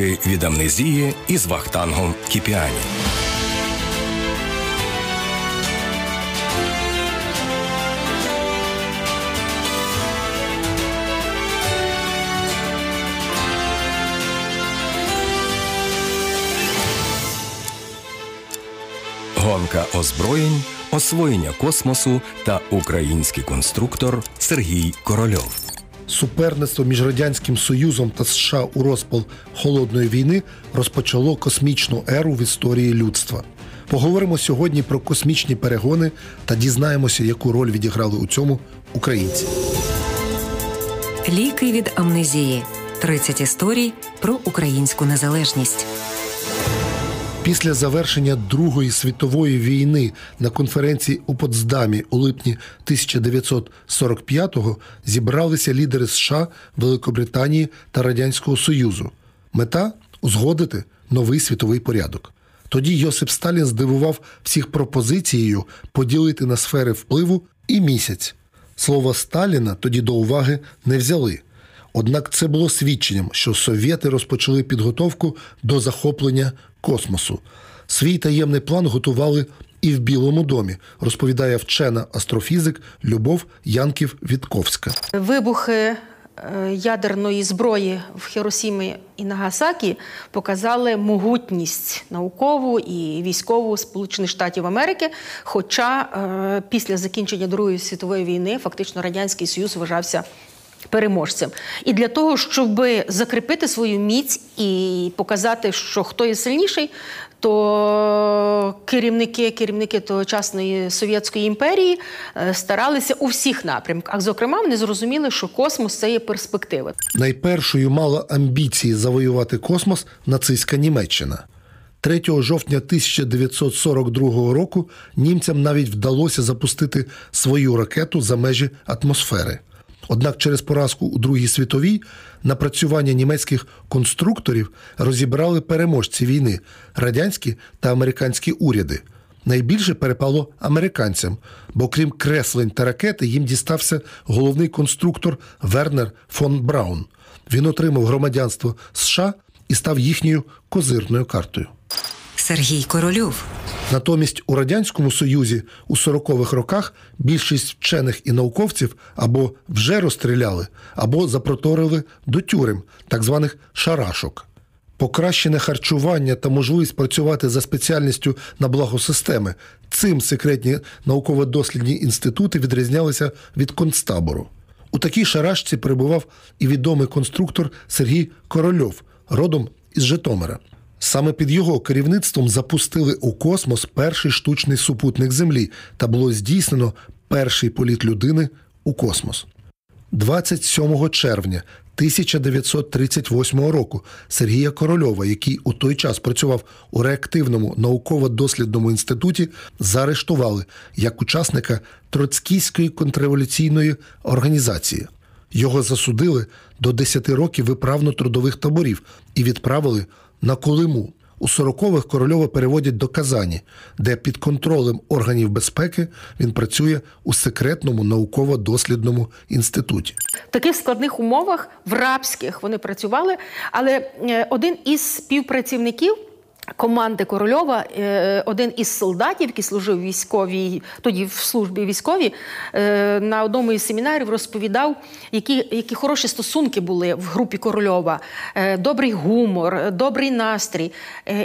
Ліки від амнезії із Вахтангом Кіпіані. Гонка озброєнь, освоєння космосу та український конструктор Сергій Корольов. Суперництво між радянським союзом та США у розпал холодної війни розпочало космічну еру в історії людства. Поговоримо сьогодні про космічні перегони та дізнаємося, яку роль відіграли у цьому українці. Ліки від амнезії. 30 історій про українську незалежність. Після завершення Другої світової війни на конференції у Потсдамі у липні 1945-го зібралися лідери США, Великобританії та Радянського Союзу. Мета узгодити новий світовий порядок. Тоді Йосип Сталін здивував всіх пропозицією поділити на сфери впливу і місяць. Слово Сталіна тоді до уваги не взяли. Однак це було свідченням, що совєти розпочали підготовку до захоплення космосу. Свій таємний план готували і в Білому домі, розповідає вчена астрофізик Любов Янків Вітковська. Вибухи е, ядерної зброї в Хіросімі і Нагасакі показали могутність наукову і військову Сполучених Штатів Америки. Хоча е, після закінчення Другої світової війни фактично радянський союз вважався переможцем. І для того, щоб закріпити свою міць і показати, що хто є сильніший, то керівники, керівники тогочасної совєтської імперії е, старалися у всіх напрямках. Зокрема, вони зрозуміли, що космос це є перспектива. Найпершою мала амбіції завоювати космос нацистська Німеччина. 3 жовтня 1942 року німцям навіть вдалося запустити свою ракету за межі атмосфери. Однак через поразку у Другій світовій напрацювання німецьких конструкторів розібрали переможці війни радянські та американські уряди. Найбільше перепало американцям, бо крім креслень та ракети, їм дістався головний конструктор Вернер фон Браун. Він отримав громадянство США і став їхньою козирною картою. Сергій Корольов. Натомість у радянському союзі у 40-х роках більшість вчених і науковців або вже розстріляли, або запроторили до тюрем, так званих шарашок. Покращене харчування та можливість працювати за спеціальністю на благо системи. Цим секретні науково-дослідні інститути відрізнялися від концтабору. У такій шарашці перебував і відомий конструктор Сергій Корольов, родом із Житомира. Саме під його керівництвом запустили у космос перший штучний супутник Землі та було здійснено перший політ людини у космос. 27 червня 1938 року Сергія Корольова, який у той час працював у реактивному науково-дослідному інституті, заарештували як учасника Троцкійської контрреволюційної організації. Його засудили до 10 років виправно-трудових таборів і відправили на Колиму. У 40-х Корольова переводять до Казані, де під контролем органів безпеки він працює у секретному науково-дослідному інституті. В таких складних умовах в рабських вони працювали, але е, один із співпрацівників. Команди Корольова, е, один із солдатів, який служив військовій, тоді в службі військовій, е, на одному із семінарів розповідав, які які хороші стосунки були в групі Корольова, е, добрий гумор, добрий настрій.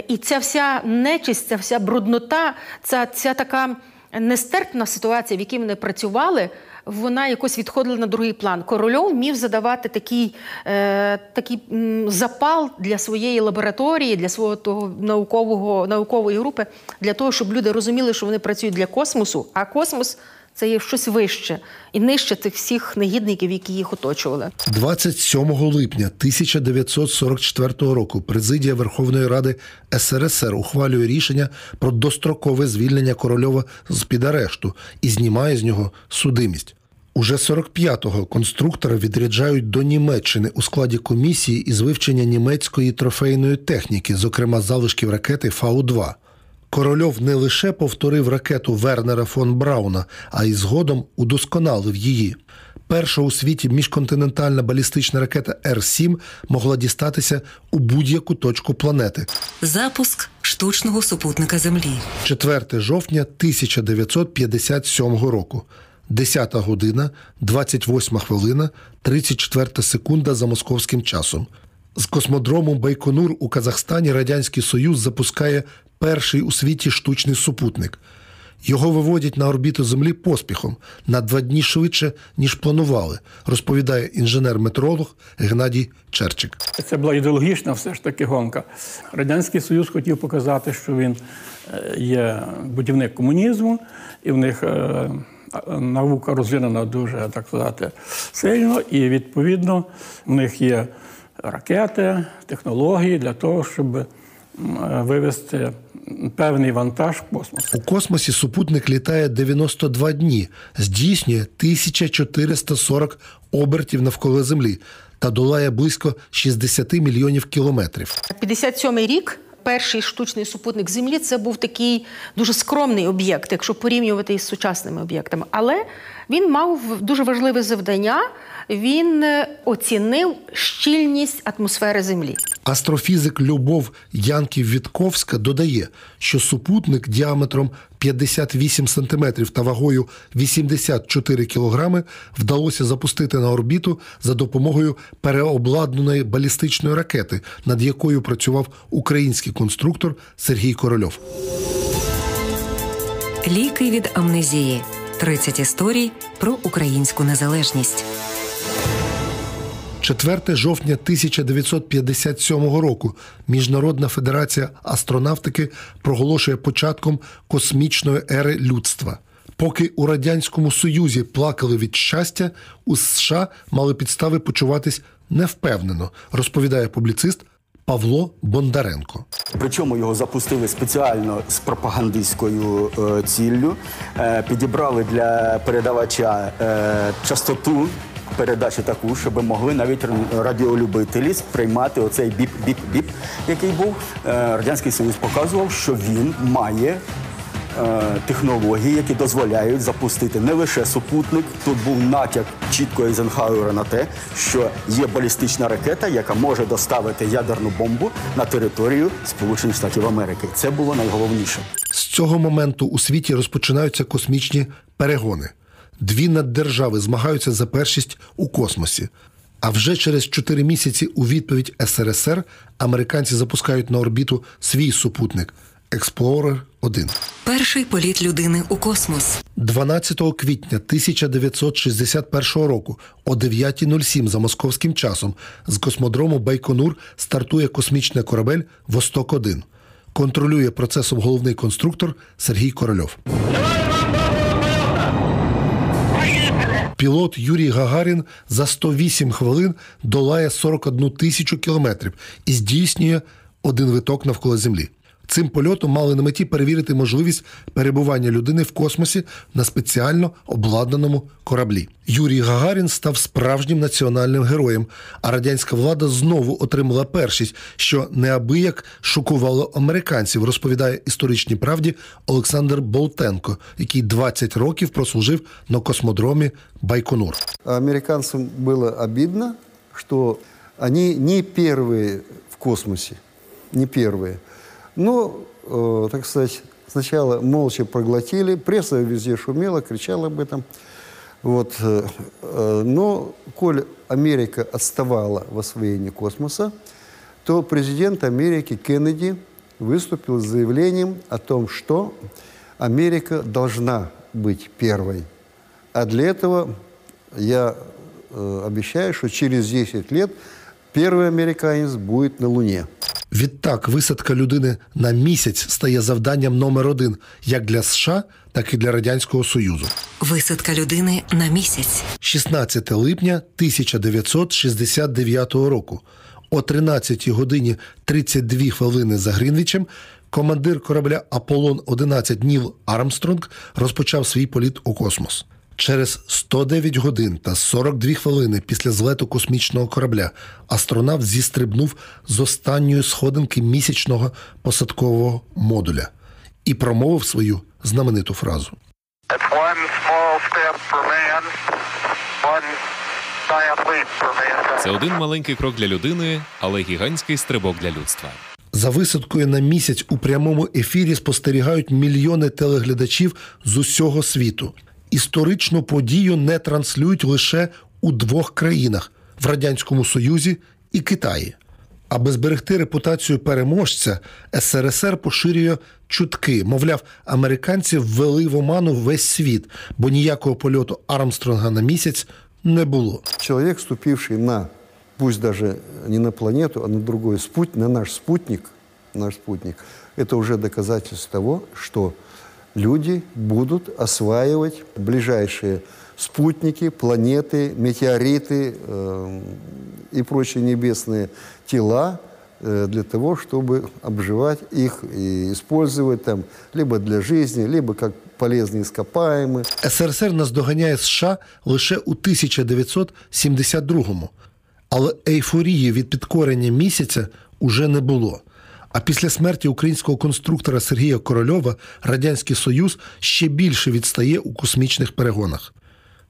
І ця вся нечисть, ця вся бруднота, ця, ця така нестерпна ситуація, в якій вони працювали вона якось відходила на другий план. Корольов міг задавати такий е, такий запал для своєї лабораторії, для свого того наукового наукової групи, для того, щоб люди розуміли, що вони працюють для космосу, а космос. Це є щось вище і нижче тих всіх негідників, які їх оточували. 27 липня 1944 року. Президія Верховної Ради СРСР ухвалює рішення про дострокове звільнення корольова з під арешту і знімає з нього судимість. Уже 45-го конструктора відряджають до Німеччини у складі комісії із вивчення німецької трофейної техніки, зокрема залишків ракети Фау-2. Корольов не лише повторив ракету Вернера фон Брауна, а й згодом удосконалив її. Перша у світі міжконтинентальна балістична ракета Р-7 могла дістатися у будь-яку точку планети. Запуск штучного супутника Землі. 4 жовтня 1957 року. 10 година, 28 хвилина, 34 секунда за московським часом. З космодрому Байконур у Казахстані Радянський Союз запускає перший у світі штучний супутник. Його виводять на орбіту Землі поспіхом на два дні швидше, ніж планували, розповідає інженер-метролог Геннадій Черчик. Це була ідеологічна все ж таки гонка. Радянський Союз хотів показати, що він е, є будівник комунізму, і в них е, наука розвинена дуже так сказати сильно, і відповідно в них є ракети, технології для того, щоб е, вивести певний вантаж в космос. У космосі супутник літає 92 дні, здійснює 1440 обертів навколо Землі та долає близько 60 мільйонів кілометрів. 57-й рік. Перший штучний супутник Землі це був такий дуже скромний об'єкт, якщо порівнювати із сучасними об'єктами. Але він мав дуже важливе завдання. Він е, оцінив щільність атмосфери Землі. Астрофізик Любов Янків-Вітковська додає, що супутник діаметром 58 см та вагою 84 кг вдалося запустити на орбіту за допомогою переобладнаної балістичної ракети, над якою працював український конструктор Сергій Корольов. Ліки від амнезії. 30 історій про українську незалежність. 4 жовтня 1957 року Міжнародна федерація астронавтики проголошує початком космічної ери людства. Поки у радянському союзі плакали від щастя, у США мали підстави почуватись невпевнено, розповідає публіцист Павло Бондаренко. Причому його запустили спеціально з пропагандистською е, ціллю. Е, підібрали для передавача е, частоту передачі таку, щоб могли навіть радіолюбителі сприймати оцей біп-біп-біп, який був. Е, Радянський Союз показував, що він має. Е, Технології, які дозволяють запустити не лише супутник. Тут був натяк чітко Ейзенхауера на те, що є балістична ракета, яка може доставити ядерну бомбу на територію Сполучених Штатів Америки. Це було найголовніше. З цього моменту у світі розпочинаються космічні перегони. Дві наддержави змагаються за першість у космосі. А вже через чотири місяці у відповідь СРСР американці запускають на орбіту свій супутник Explorer 1 Перший політ людини у космос. 12 квітня 1961 року о 9.07 за московським часом з космодрому Байконур стартує космічний корабель Восток-1. Контролює процесом головний конструктор Сергій Корольов. Пілот Юрій Гагарін за 108 хвилин долає 41 тисячу кілометрів і здійснює один виток навколо Землі. Цим польотом мали на меті перевірити можливість перебування людини в космосі на спеціально обладнаному кораблі. Юрій Гагарін став справжнім національним героєм, а радянська влада знову отримала першість, що неабияк шокувало американців, розповідає історичній правді Олександр Болтенко, який 20 років прослужив на космодромі Байконур. Американцам было обидно, что они не первые в космосе, не первые. Но, э, так сказать, сначала молча проглотили, пресса везде шумела, кричала об этом. Вот, э, э, но, коль Америка отставала в освоении космоса, то президент Америки Кеннеди выступил с заявлением о том, что Америка должна быть первой. А для этого я э, обещаю, что через 10 лет первый американец будет на Луне. Відтак, висадка людини на місяць стає завданням номер один як для США, так і для Радянського Союзу. Висадка людини на місяць. 16 липня 1969 року о 13 годині 32 хвилини за Грінвічем командир корабля Аполлон 11 Ніл Армстронг розпочав свій політ у космос. Через 109 годин та 42 хвилини після злету космічного корабля астронавт зістрибнув з останньої сходинки місячного посадкового модуля і промовив свою знамениту фразу. Це один маленький крок для людини, але гігантський стрибок для людства. За висадкою на місяць у прямому ефірі спостерігають мільйони телеглядачів з усього світу. Історичну подію не транслюють лише у двох країнах в Радянському Союзі і Китаї. Аби зберегти репутацію переможця, СРСР поширює чутки. Мовляв, американці ввели в оману весь світ, бо ніякого польоту Армстронга на місяць не було. Человек, вступивший на, пусть даже не на планету, а на другой спутник, на наш спутник, наш спутник, это уже доказательство того, что люди будут осваивать ближайшие спутники, планеты, метеориты э, и прочие небесные тела э, для того, чтобы обживать их и использовать там либо для жизни, либо как полезные ископаемые. СРСР наздоганяє США лише у 1972-му. Але ейфорії від підкорення місяця уже не було. А після смерті українського конструктора Сергія Корольова Радянський Союз ще більше відстає у космічних перегонах.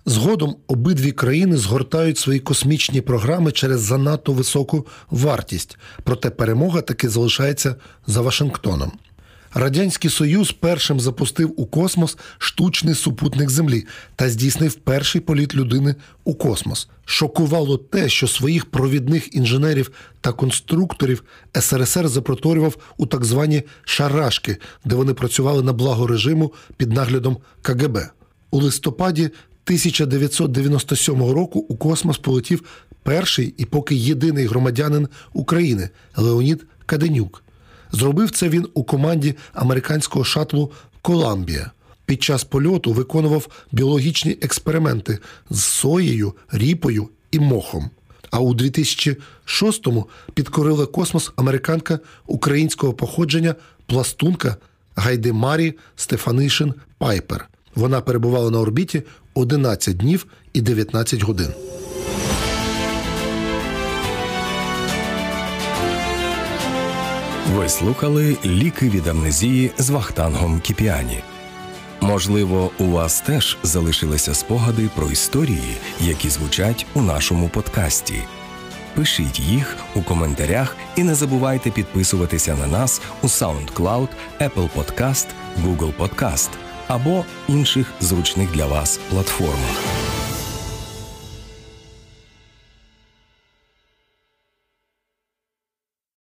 Згодом обидві країни згортають свої космічні програми через занадто високу вартість, проте перемога таки залишається за Вашингтоном. Радянський Союз першим запустив у космос штучний супутник Землі та здійснив перший політ людини у космос. Шокувало те, що своїх провідних інженерів та конструкторів СРСР запроторював у так звані шарашки, де вони працювали на благо режиму під наглядом КГБ. У листопаді 1997 року у космос полетів перший і поки єдиний громадянин України Леонід Каденюк. Зробив це він у команді американського шатлу Коламбія. Під час польоту виконував біологічні експерименти з соєю, ріпою і мохом. А у 2006-му підкорила космос американка українського походження пластунка Гайдемарі Стефанишин Пайпер. Вона перебувала на орбіті 11 днів і 19 годин. Ви слухали ліки від амнезії з Вахтангом Кіпіані. Можливо, у вас теж залишилися спогади про історії, які звучать у нашому подкасті. Пишіть їх у коментарях і не забувайте підписуватися на нас у SoundCloud, Apple Podcast, Google Podcast або інших зручних для вас платформах.